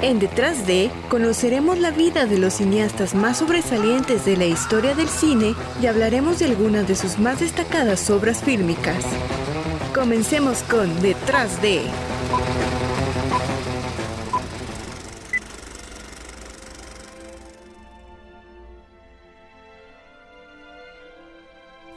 En Detrás de, conoceremos la vida de los cineastas más sobresalientes de la historia del cine y hablaremos de algunas de sus más destacadas obras fílmicas. Comencemos con Detrás de.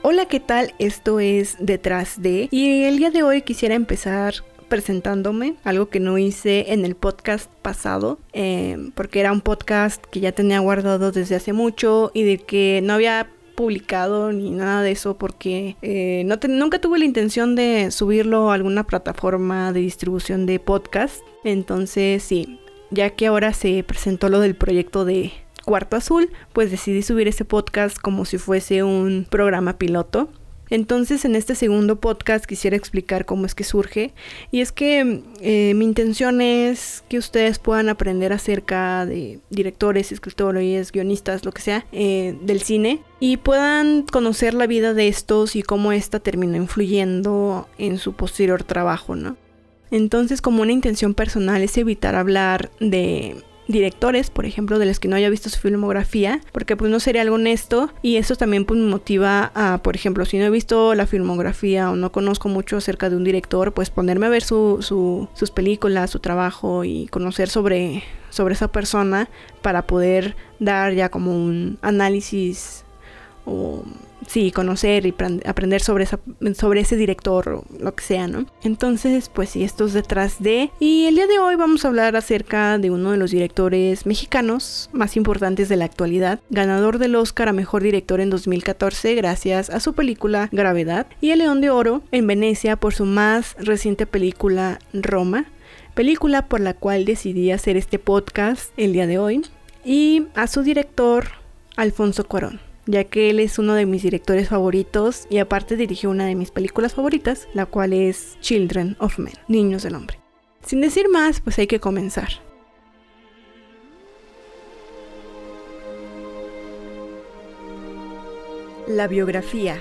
Hola, ¿qué tal? Esto es Detrás de y el día de hoy quisiera empezar presentándome, algo que no hice en el podcast pasado, eh, porque era un podcast que ya tenía guardado desde hace mucho y de que no había publicado ni nada de eso porque eh, no nunca tuve la intención de subirlo a alguna plataforma de distribución de podcast. Entonces sí, ya que ahora se presentó lo del proyecto de Cuarto Azul, pues decidí subir ese podcast como si fuese un programa piloto. Entonces en este segundo podcast quisiera explicar cómo es que surge y es que eh, mi intención es que ustedes puedan aprender acerca de directores, escritores, guionistas, lo que sea, eh, del cine y puedan conocer la vida de estos y cómo esta terminó influyendo en su posterior trabajo, ¿no? Entonces como una intención personal es evitar hablar de directores, por ejemplo, de los que no haya visto su filmografía, porque pues no sería algo honesto y eso también pues me motiva a, por ejemplo, si no he visto la filmografía o no conozco mucho acerca de un director, pues ponerme a ver su, sus películas, su trabajo y conocer sobre, sobre esa persona para poder dar ya como un análisis o sí, conocer y aprender sobre, ese director o lo que sea, ¿no? Entonces, pues sí, esto es detrás de... Y el día de hoy vamos a hablar acerca de uno de los directores mexicanos más importantes de la actualidad, ganador del Oscar a Mejor Director en 2014 gracias a su película Gravedad y el León de Oro en Venecia por su más reciente película Roma, película por la cual decidí hacer este podcast el día de hoy, y a su director Alfonso Cuarón ya que él es uno de mis directores favoritos y aparte dirigió una de mis películas favoritas, la cual es Children of Men, Niños del Hombre. Sin decir más, pues hay que comenzar. La biografía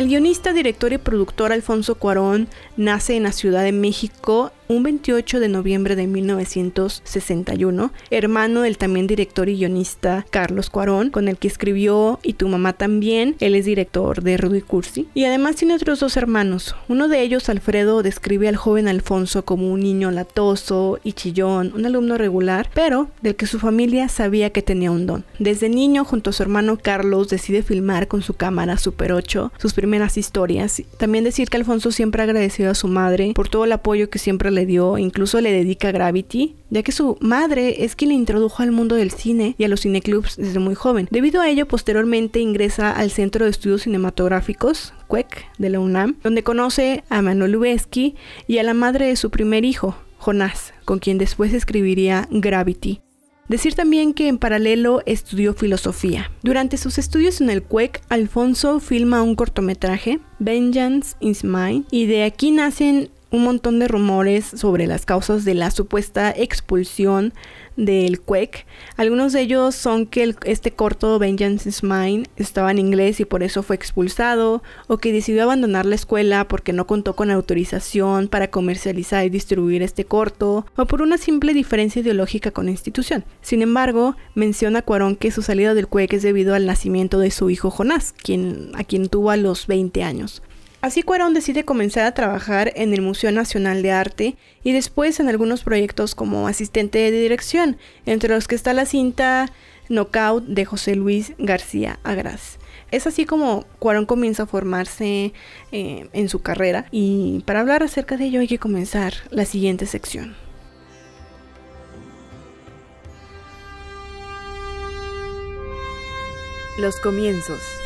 El guionista, director y productor Alfonso Cuarón nace en la Ciudad de México un 28 de noviembre de 1961, hermano del también director y guionista Carlos Cuarón, con el que escribió Y tu mamá también, él es director de Rudy Cursi, y además tiene otros dos hermanos. Uno de ellos, Alfredo, describe al joven Alfonso como un niño latoso y chillón, un alumno regular, pero del que su familia sabía que tenía un don. Desde niño, junto a su hermano Carlos, decide filmar con su cámara Super 8 sus primeras historias. También decir que Alfonso siempre ha agradecido a su madre por todo el apoyo que siempre le dio, incluso le dedica Gravity, ya que su madre es quien le introdujo al mundo del cine y a los cineclubs desde muy joven. Debido a ello, posteriormente ingresa al Centro de Estudios Cinematográficos, CUEC, de la UNAM, donde conoce a Manuel Lubezki y a la madre de su primer hijo, Jonás, con quien después escribiría Gravity. Decir también que en paralelo estudió filosofía. Durante sus estudios en el CUEC, Alfonso filma un cortometraje, Vengeance is Mine, y de aquí nacen un montón de rumores sobre las causas de la supuesta expulsión del CUEC. Algunos de ellos son que este corto Vengeance is Mine estaba en inglés y por eso fue expulsado, o que decidió abandonar la escuela porque no contó con autorización para comercializar y distribuir este corto, o por una simple diferencia ideológica con la institución. Sin embargo, menciona Cuarón que su salida del CUEC es debido al nacimiento de su hijo Jonás, a quien tuvo a los 20 años. Así Cuarón decide comenzar a trabajar en el Museo Nacional de Arte y después en algunos proyectos como asistente de dirección, entre los que está la cinta Knockout de José Luis García Agras. Es así como Cuarón comienza a formarse eh, en su carrera y para hablar acerca de ello hay que comenzar la siguiente sección. Los comienzos.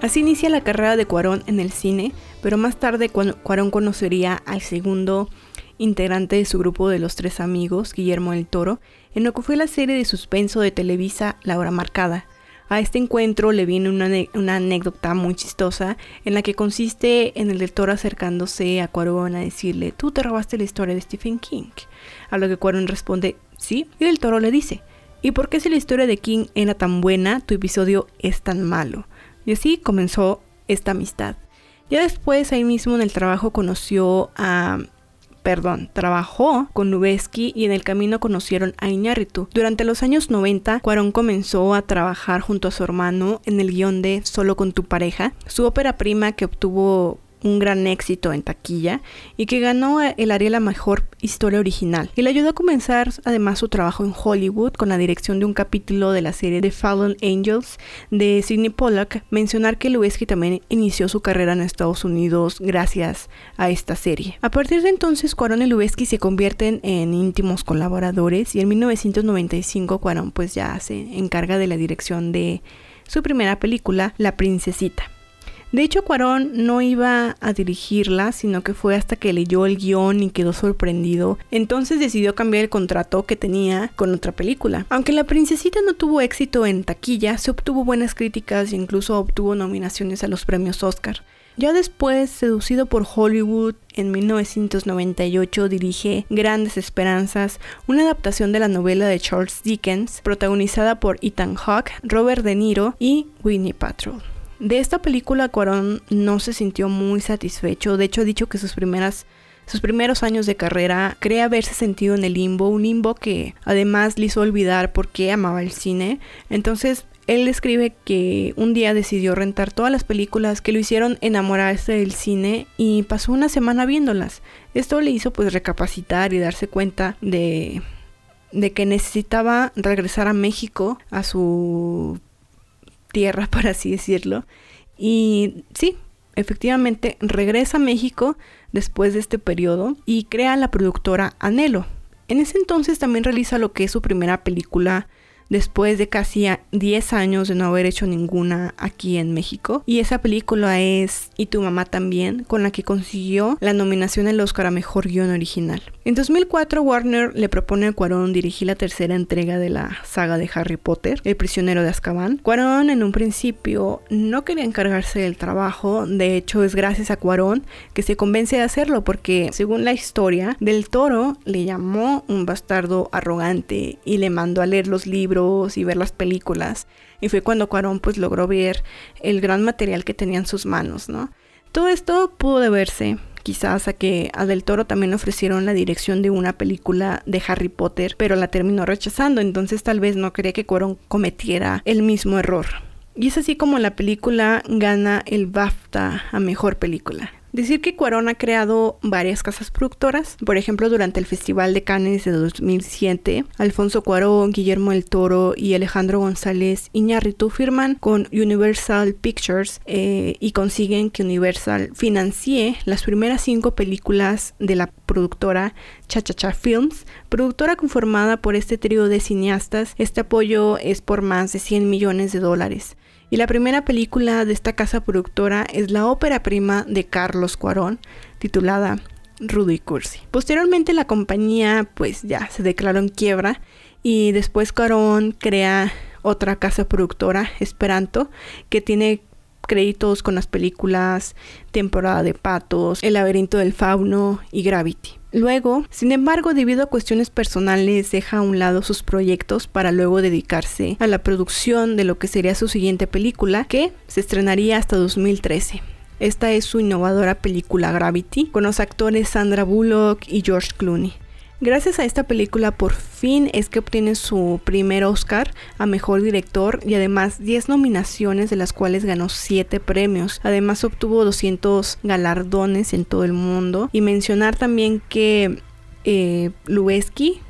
Así inicia la carrera de Cuarón en el cine, pero más tarde Cuarón conocería al segundo integrante de su grupo de los tres amigos, Guillermo del Toro, en lo que fue la serie de suspenso de Televisa La Hora Marcada. A este encuentro le viene una, una, anécdota muy chistosa en la que consiste en el lector acercándose a Cuarón a decirle, tú te robaste la historia de Stephen King. A lo que Cuarón responde, sí, y el toro le dice, ¿y por qué si la historia de King era tan buena, tu episodio es tan malo? Y así comenzó esta amistad. Ya después, ahí mismo en el trabajo, conoció a perdón, trabajó con Lubezki y en el camino conocieron a Iñárritu. Durante los años 90, Cuarón comenzó a trabajar junto a su hermano en el guion de Solo con tu pareja, su ópera prima que obtuvo un gran éxito en taquilla y que ganó el Ariel la mejor historia original. Y le ayudó a comenzar además su trabajo en Hollywood con la dirección de un capítulo de la serie The Fallen Angels de Sidney Pollack. Mencionar que Lubezki también inició su carrera en Estados Unidos gracias a esta serie. A partir de entonces, Cuarón y Lubezki se convierten en íntimos colaboradores y en 1995 Cuarón pues ya se encarga de la dirección de su primera película, La Princesita. De hecho, Cuarón no iba a dirigirla, sino que fue hasta que leyó el guion y quedó sorprendido. Entonces decidió cambiar el contrato que tenía con otra película. Aunque La Princesita no tuvo éxito en taquilla, se obtuvo buenas críticas e incluso obtuvo nominaciones a los premios Oscar. Ya después, seducido por Hollywood, en 1998 dirige Grandes Esperanzas, una adaptación de la novela de Charles Dickens, protagonizada por Ethan Hawke, Robert De Niro y Winnie Patrol. De esta película Cuarón no se sintió muy satisfecho, de hecho ha dicho que sus primeras sus primeros años de carrera cree haberse sentido en el limbo, un limbo que además le hizo olvidar por qué amaba el cine. Entonces él escribe que un día decidió rentar todas las películas que lo hicieron enamorarse del cine y pasó una semana viéndolas. Esto le hizo pues recapacitar y darse cuenta de, de que necesitaba regresar a México, a su tierra, por así decirlo. Y sí, efectivamente regresa a México después de este periodo y crea la productora Anhelo. En ese entonces también realiza lo que es su primera película después de casi 10 años de no haber hecho ninguna aquí en México. Y esa película es Y tu mamá también, con la que consiguió la nominación al Oscar a Mejor Guión Original. En 2004 Warner le propone a Cuarón dirigir la tercera entrega de la saga de Harry Potter, El prisionero de Azkaban. Cuarón en un principio no quería encargarse del trabajo, de hecho es gracias a Cuarón que se convence de hacerlo porque según la historia del toro le llamó un bastardo arrogante y le mandó a leer los libros y ver las películas. Y fue cuando Cuarón pues logró ver el gran material que tenía en sus manos, ¿no? Todo esto pudo deberse quizás a que a Del Toro también ofrecieron la dirección de una película de Harry Potter, pero la terminó rechazando, entonces tal vez no quería que Cuarón cometiera el mismo error. Y es así como la película gana el BAFTA a mejor película. Decir que Cuarón ha creado varias casas productoras, por ejemplo durante el Festival de Cannes de 2007, Alfonso Cuarón, Guillermo del Toro y Alejandro González Iñárritu firman con Universal Pictures eh, y consiguen que Universal financie las primeras cinco películas de la productora Cha Cha Cha Films, productora conformada por este trío de cineastas. Este apoyo es por más de 100 millones de dólares y la primera película de esta casa productora es la ópera prima de Carlos Cuarón, titulada Rudy Cursi. Posteriormente la compañía pues ya se declaró en quiebra y después Cuarón crea otra casa productora, Esperanto, que tiene créditos con las películas Temporada de Patos, El laberinto del fauno y Gravity. Luego, sin embargo, debido a cuestiones personales, deja a un lado sus proyectos para luego dedicarse a la producción de lo que sería su siguiente película, que se estrenaría hasta 2013. Esta es su innovadora película Gravity, con los actores Sandra Bullock y George Clooney. Gracias a esta película por fin es que obtiene su primer Oscar a Mejor Director y además 10 nominaciones de las cuales ganó 7 premios. Además obtuvo 200 galardones en todo el mundo y mencionar también que eh,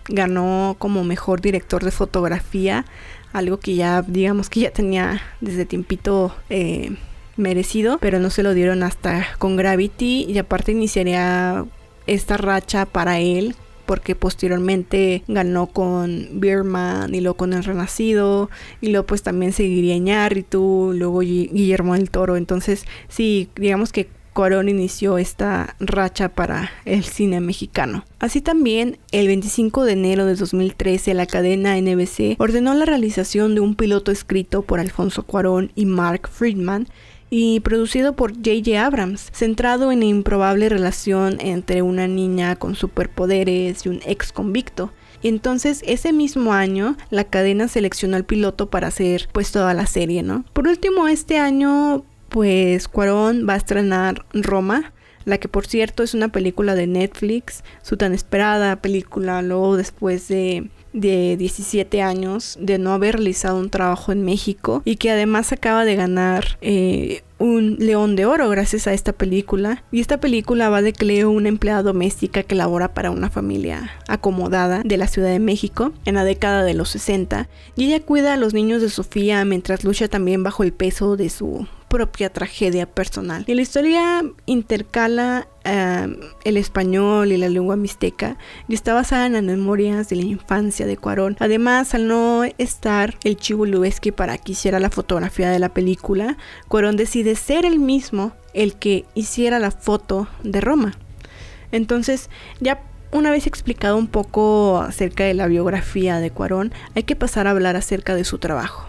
ganó como Mejor Director de Fotografía, algo que ya digamos que ya tenía desde tiempito... Eh, merecido, pero no se lo dieron hasta con Gravity y aparte iniciaría esta racha para él porque posteriormente ganó con Birman y luego con El Renacido y luego pues también seguiría Iñárritu, luego Guillermo del Toro, entonces sí, digamos que Cuarón inició esta racha para el cine mexicano. Así también, el 25 de enero de 2013, la cadena NBC ordenó la realización de un piloto escrito por Alfonso Cuarón y Mark Friedman y producido por J.J. Abrams, centrado en la improbable relación entre una niña con superpoderes y un ex convicto. Entonces, ese mismo año, la cadena seleccionó al piloto para hacer pues toda la serie, ¿no? Por último, este año, pues Cuarón va a estrenar Roma, la que por cierto es una película de Netflix, su tan esperada película, luego después de de 17 años de no haber realizado un trabajo en México y que además acaba de ganar eh, un león de oro gracias a esta película. Y esta película va de Cleo, una empleada doméstica que labora para una familia acomodada de la Ciudad de México en la década de los 60. Y ella cuida a los niños de Sofía mientras lucha también bajo el peso de su propia tragedia personal. Y la historia intercala em, el español y la lengua mixteca y está basada en las memorias de la infancia de Cuarón. Además, al no estar el Chivo Lubeski para que hiciera la fotografía de la película, Cuarón decide ser el mismo el que hiciera la foto de Roma. Entonces, ya una vez explicado un poco acerca de la biografía de Cuarón, hay que pasar a hablar acerca de su trabajo.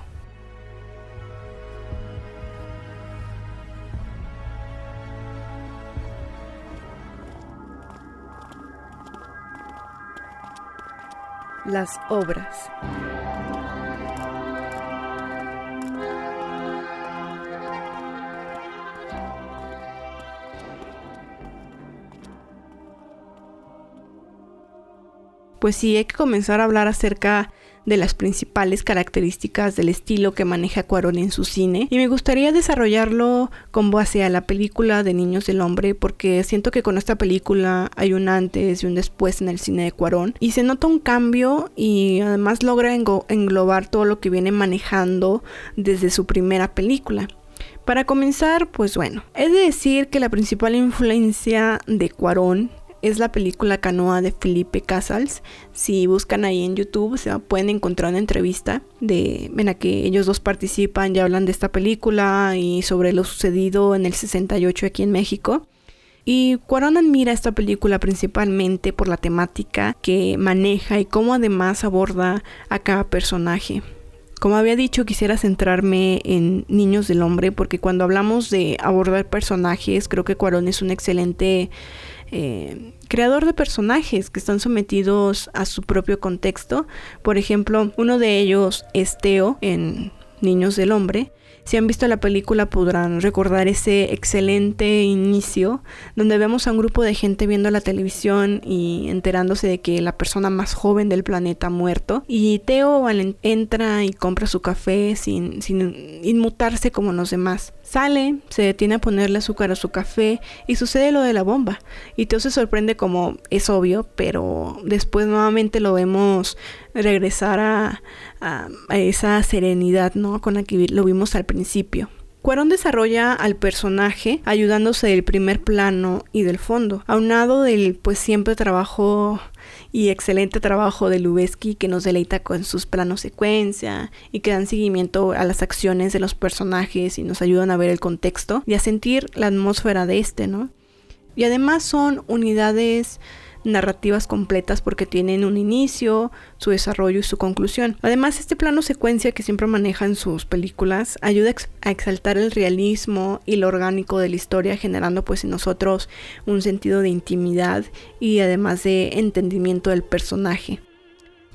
Las obras. Pues sí, hay que comenzar a hablar acerca de las principales características del estilo que maneja Cuarón en su cine y me gustaría desarrollarlo con base a la película de Niños del Hombre porque siento que con esta película hay un antes y un después en el cine de Cuarón y se nota un cambio y además logra englobar todo lo que viene manejando desde su primera película. Para comenzar, pues bueno, he de decir que la principal influencia de Cuarón es la película Canoa de Felipe Casals. Si buscan ahí en YouTube se pueden encontrar una entrevista de, en la que ellos dos participan y hablan de esta película y sobre lo sucedido en el 68 aquí en México. Y Cuarón admira esta película principalmente por la temática que maneja y cómo además aborda a cada personaje. Como había dicho, quisiera centrarme en Niños del Hombre porque cuando hablamos de abordar personajes, creo que Cuarón es un excelente eh, creador de personajes que están sometidos a su propio contexto. Por ejemplo, uno de ellos es Teo en Niños del Hombre, si han visto la película podrán recordar ese excelente inicio donde vemos a un grupo de gente viendo la televisión y enterándose de que la persona más joven del planeta ha muerto. Y Teo entra y compra su café sin, sin inmutarse como los demás. Sale, se detiene a ponerle azúcar a su café y sucede lo de la bomba. Y Teo se sorprende como es obvio, pero después nuevamente lo vemos regresar a, esa serenidad, ¿no? Con la que lo vimos al principio. Cuarón desarrolla al personaje ayudándose del primer plano y del fondo, aunado del pues siempre trabajo y excelente trabajo de Lubeski que nos deleita con sus planos secuencia y que dan seguimiento a las acciones de los personajes y nos ayudan a ver el contexto y a sentir la atmósfera de este, ¿no? Y además son unidades narrativas completas porque tienen un inicio, su desarrollo y su conclusión. Además, este plano secuencia que siempre maneja en sus películas ayuda a exaltar el realismo y lo orgánico de la historia, generando pues en nosotros un sentido de intimidad y además de entendimiento del personaje.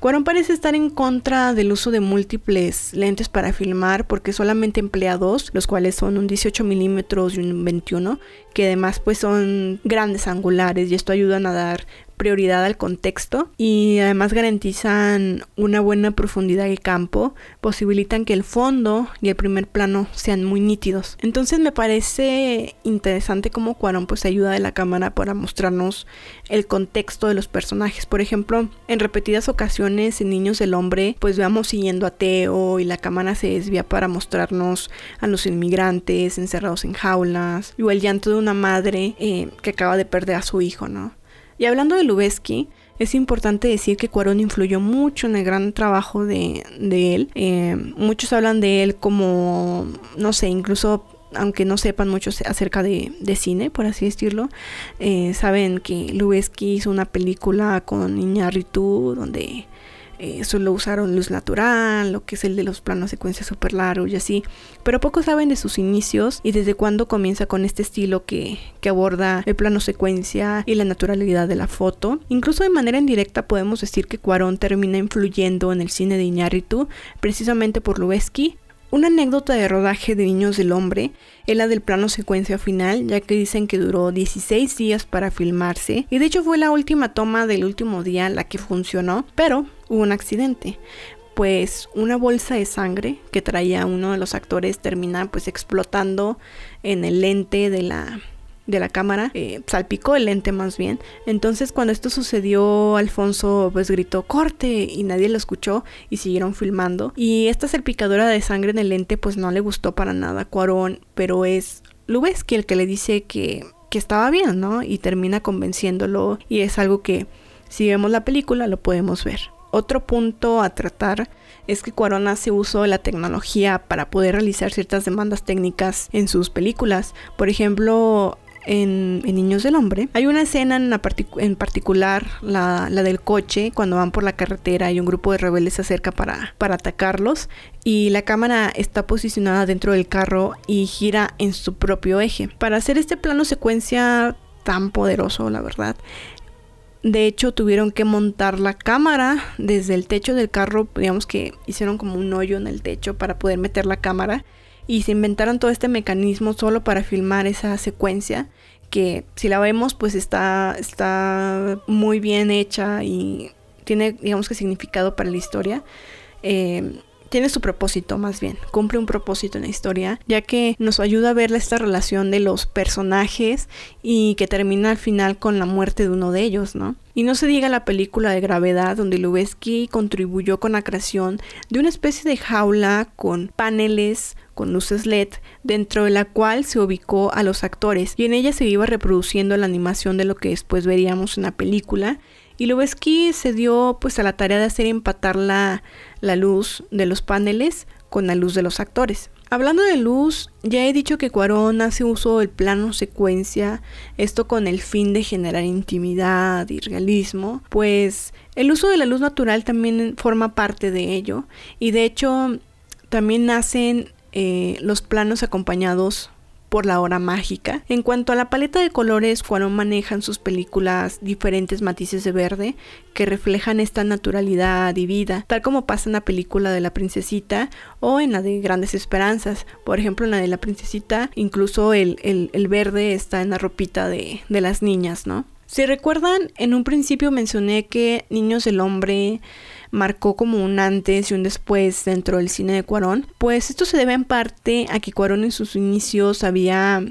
Cuarón parece estar en contra del uso de múltiples lentes para filmar porque solamente emplea dos, los cuales son un 18 milímetros y un 21, que además pues son grandes angulares y esto ayuda a dar prioridad al contexto y además garantizan una buena profundidad de campo, posibilitan que el fondo y el primer plano sean muy nítidos. Entonces me parece interesante cómo Cuarón pues ayuda de la cámara para mostrarnos el contexto de los personajes. Por ejemplo, en repetidas ocasiones en Niños del Hombre pues veamos siguiendo a Teo y la cámara se desvía para mostrarnos a los inmigrantes encerrados en jaulas o el llanto de una madre eh, que acaba de perder a su hijo, ¿no? Y hablando de Lubeski, es importante decir que Cuarón influyó mucho en el gran trabajo de, él. Eh, muchos hablan de él como, no sé, incluso aunque no sepan mucho acerca de, cine, por así decirlo, eh, saben que Lubezki hizo una película con Iñárritu donde eh, solo usaron luz natural, lo que es el de los planos secuencia super largos y así, pero pocos saben de sus inicios y desde cuándo comienza con este estilo que, que aborda el plano secuencia y la naturalidad de la foto. Incluso de manera indirecta podemos decir que Cuarón termina influyendo en el cine de Iñárritu precisamente por Lubezki, una anécdota de rodaje de Niños del Hombre es la del plano secuencia final, ya que dicen que duró 16 días para filmarse y de hecho fue la última toma del último día la que funcionó, pero hubo un accidente pues una bolsa de sangre que traía uno de los actores termina pues explotando en el lente de la de la cámara, eh, salpicó el lente más bien. Entonces cuando esto sucedió, Alfonso pues gritó corte y nadie lo escuchó y siguieron filmando. Y esta salpicadura de sangre en el lente pues no le gustó para nada a Cuarón, pero es Lubeski el que le dice que, que estaba bien, ¿no? Y termina convenciéndolo y es algo que si vemos la película lo podemos ver. Otro punto a tratar es que Cuarón hace uso de la tecnología para poder realizar ciertas demandas técnicas en sus películas. Por ejemplo, en, Niños del Hombre. Hay una escena en, particular, la, del coche, cuando van por la carretera y un grupo de rebeldes se acerca para atacarlos y la cámara está posicionada dentro del carro y gira en su propio eje. Para hacer este plano secuencia tan poderoso, la verdad, de hecho, tuvieron que montar la cámara desde el techo del carro. Digamos que hicieron como un hoyo en el techo para poder meter la cámara y se inventaron todo este mecanismo solo para filmar esa secuencia que si la vemos pues está, está muy bien hecha y tiene digamos que significado para la historia. Eh, tiene su propósito más bien, cumple un propósito en la historia, ya que nos ayuda a ver esta relación de los personajes y que termina al final con la muerte de uno de ellos, ¿no? Y no se diga la película de gravedad donde Lubezki contribuyó con la creación de una especie de jaula con paneles con luces LED, dentro de la cual se ubicó a los actores y en ella se iba reproduciendo la animación de lo que después veríamos en la película. Y Lubezki se dio pues a la tarea de hacer empatar la, la luz de los paneles con la luz de los actores. Hablando de luz, ya he dicho que Cuarón hace uso del plano secuencia, esto con el fin de generar intimidad y realismo, pues el uso de la luz natural también forma parte de ello y de hecho también nacen eh, los planos acompañados por la hora mágica. En cuanto a la paleta de colores, Cuarón maneja en sus películas diferentes matices de verde que reflejan esta naturalidad y vida, tal como pasa en la película de la princesita o en la de Grandes Esperanzas. Por ejemplo, en la de la princesita, incluso el, verde está en la ropita de, de las niñas, ¿no? Si recuerdan, en un principio mencioné que Niños del Hombre marcó como un antes y un después dentro del cine de Cuarón, pues esto se debe en parte a que Cuarón en sus inicios había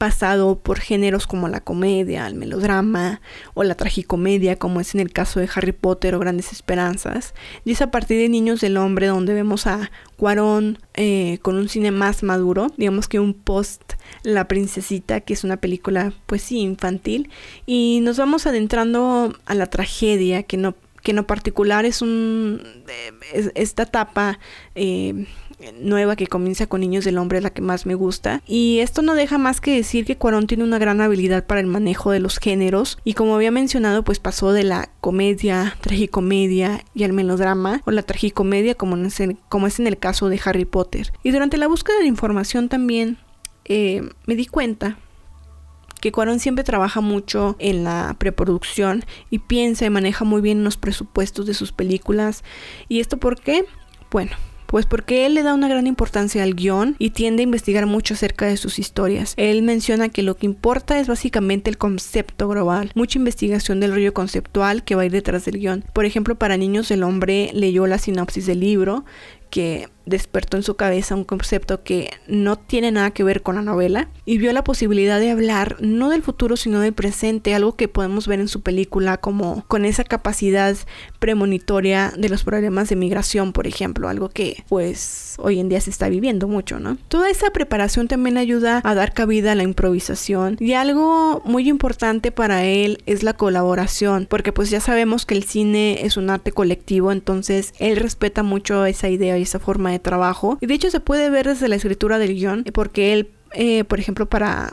pasado por géneros como la comedia, el melodrama o la tragicomedia, como es en el caso de Harry Potter o Grandes Esperanzas. Y es a partir de Niños del Hombre donde vemos a Cuarón eh, con un cine más maduro, digamos que un post La Princesita, que es una película pues sí infantil, y nos vamos adentrando a la tragedia que no que en lo particular es un esta etapa eh, nueva que comienza con Niños del Hombre es la que más me gusta. Y esto no deja más que decir que Cuarón tiene una gran habilidad para el manejo de los géneros. Y como había mencionado pues pasó de la comedia, tragicomedia y al melodrama o la tragicomedia como, como es en el caso de Harry Potter. Y durante la búsqueda de información también eh, me di cuenta que Cuarón siempre trabaja mucho en la preproducción y piensa y maneja muy bien los presupuestos de sus películas. ¿Y esto por qué? Bueno, pues porque él le da una gran importancia al guion y tiende a investigar mucho acerca de sus historias. Él menciona que lo que importa es básicamente el concepto global, mucha investigación del rollo conceptual que va a ir detrás del guion. Por ejemplo, para niños el hombre leyó la sinopsis del libro que despertó en su cabeza un concepto que no tiene nada que ver con la novela y vio la posibilidad de hablar no del futuro sino del presente, algo que podemos ver en su película como con esa capacidad premonitoria de los problemas de migración, por ejemplo, algo que pues hoy en día se está viviendo mucho, ¿no? Toda esa preparación también ayuda a dar cabida a la improvisación y algo muy importante para él es la colaboración, porque pues ya sabemos que el cine es un arte colectivo, entonces él respeta mucho esa idea y esa forma de trabajo. Y de hecho se puede ver desde la escritura del guion, porque él eh, por ejemplo, para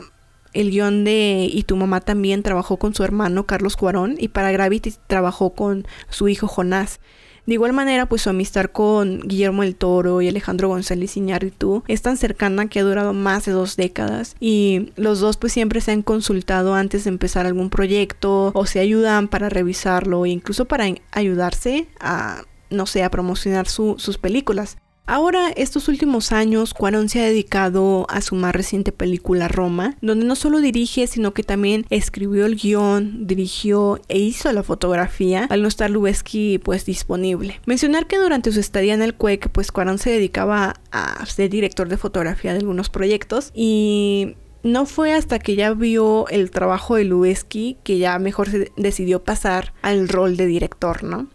el guion de Y tu mamá también trabajó con su hermano Carlos Cuarón y para Gravity trabajó con su hijo Jonás. De igual manera, pues su amistad con Guillermo el Toro y Alejandro González Iñárritu es tan cercana que ha durado más de dos décadas y los dos pues siempre se han consultado antes de empezar algún proyecto o se ayudan para revisarlo e incluso para ayudarse a, no sé, a promocionar sus películas. Ahora, estos últimos años, Cuarón se ha dedicado a su más reciente película Roma, donde no solo dirige, sino que también escribió el guion, dirigió e hizo la fotografía, al no estar Lubezki pues disponible. Mencionar que durante su estadía en el CUEC, pues Cuarón se dedicaba a ser director de fotografía de algunos proyectos y no fue hasta que ya vio el trabajo de Lubezki que ya mejor se decidió pasar al rol de director, ¿no?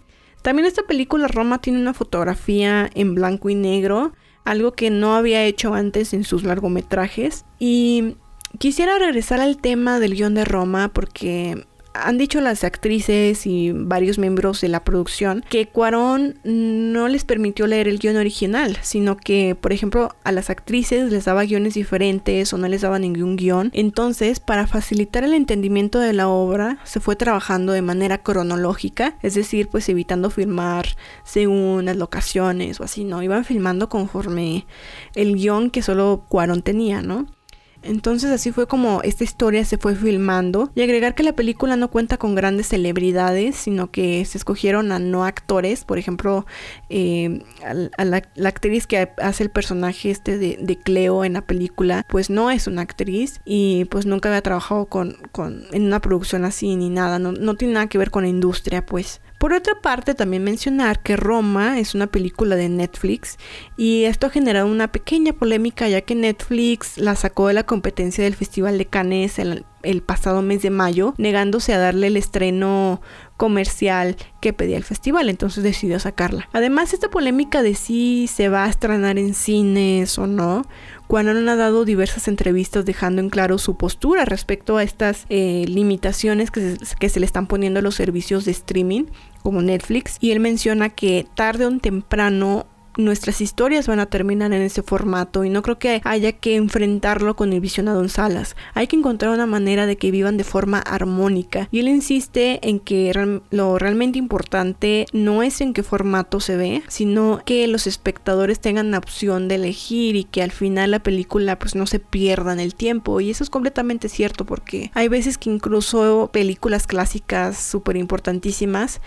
También esta película Roma tiene una fotografía en blanco y negro, algo que no había hecho antes en sus largometrajes. Y quisiera regresar al tema del guion de Roma porque han dicho las actrices y varios miembros de la producción que Cuarón no les permitió leer el guion original, sino que, por ejemplo, a las actrices les daba guiones diferentes o no les daba ningún guion. Entonces, para facilitar el entendimiento de la obra, se fue trabajando de manera cronológica, es decir, pues evitando filmar según las locaciones o así, ¿no? Iban filmando conforme el guion que solo Cuarón tenía, ¿no? Entonces así fue como esta historia se fue filmando. Y agregar que la película no cuenta con grandes celebridades, sino que se escogieron a no actores, por ejemplo, eh, la, actriz que hace el personaje este de, Cleo en la película, pues no es una actriz y pues nunca había trabajado con, en una producción así ni nada, no, no tiene nada que ver con la industria, pues. Por otra parte, también mencionar que Roma es una película de Netflix y esto ha generado una pequeña polémica ya que Netflix la sacó de la competencia del Festival de Cannes el, el pasado mes de mayo, negándose a darle el estreno comercial que pedía el festival, entonces decidió sacarla. Además, esta polémica de si se va a estrenar en cines o no, Cuanon ha dado diversas entrevistas dejando en claro su postura respecto a estas eh, limitaciones que se, que se le están poniendo a los servicios de streaming como Netflix y él menciona que tarde o temprano nuestras historias van a terminar en ese formato y no creo que haya que enfrentarlo con el visionado en salas. Hay que encontrar una manera de que vivan de forma armónica. Y él insiste en que lo realmente importante no es en qué formato se ve, sino que los espectadores tengan la opción de elegir y que al final la película pues no se pierda en el tiempo. Y eso es completamente cierto porque hay veces que incluso películas clásicas súper importantísimas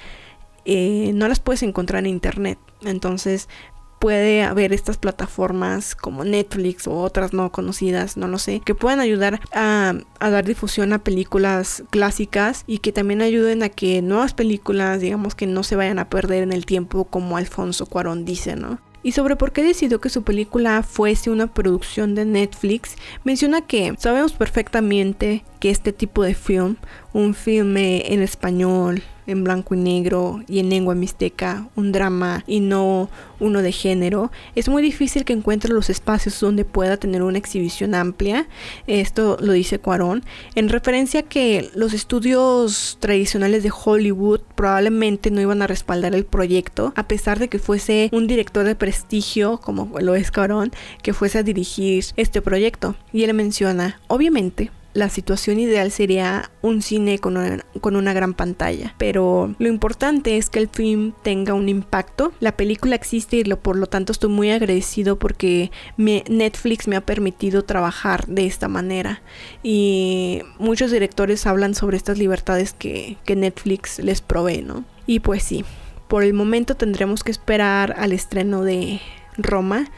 eh, no las puedes encontrar en internet. Entonces, puede haber estas plataformas como Netflix o otras no conocidas, no lo sé, que puedan ayudar a, dar difusión a películas clásicas y que también ayuden a que nuevas películas, digamos que no se vayan a perder en el tiempo como Alfonso Cuarón dice, ¿no? Y sobre por qué decidió que su película fuese una producción de Netflix, menciona que sabemos perfectamente que este tipo de film, un filme en español, en blanco y negro y en lengua mixteca, un drama y no uno de género, es muy difícil que encuentre los espacios donde pueda tener una exhibición amplia. Esto lo dice Cuarón, en referencia a que los estudios tradicionales de Hollywood probablemente no iban a respaldar el proyecto, a pesar de que fuese un director de prestigio, como lo es Cuarón, que fuese a dirigir este proyecto. Y él menciona, obviamente, la situación ideal sería un cine con una, gran pantalla. Pero lo importante es que el film tenga un impacto. La película existe y lo, por lo tanto estoy muy agradecido porque Netflix me ha permitido trabajar de esta manera. Y muchos directores hablan sobre estas libertades que, que Netflix les provee, ¿no? Y pues sí, por el momento tendremos que esperar al estreno de Roma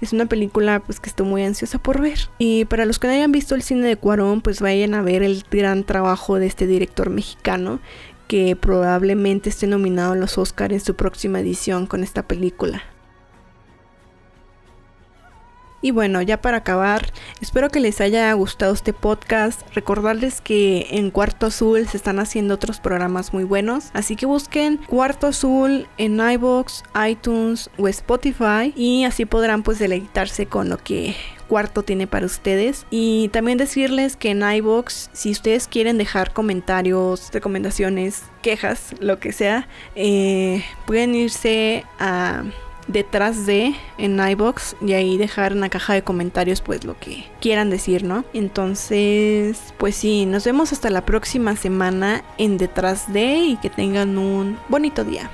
es una película pues que estoy muy ansiosa por ver. Y para los que no hayan visto el cine de Cuarón, pues vayan a ver el gran trabajo de este director mexicano que probablemente esté nominado a los Oscars en su próxima edición con esta película. Y bueno, ya para acabar, espero que les haya gustado este podcast. Recordarles que en Cuarto Azul se están haciendo otros programas muy buenos. Así que busquen Cuarto Azul en iBox, iTunes o Spotify. Y así podrán pues deleitarse con lo que Cuarto tiene para ustedes. Y también decirles que en iBox, si ustedes quieren dejar comentarios, recomendaciones, quejas, lo que sea, eh, pueden irse a detrás de en iBox y ahí dejar en la caja de comentarios pues lo que quieran decir, ¿no? Entonces, pues sí, nos vemos hasta la próxima semana en detrás de y que tengan un bonito día.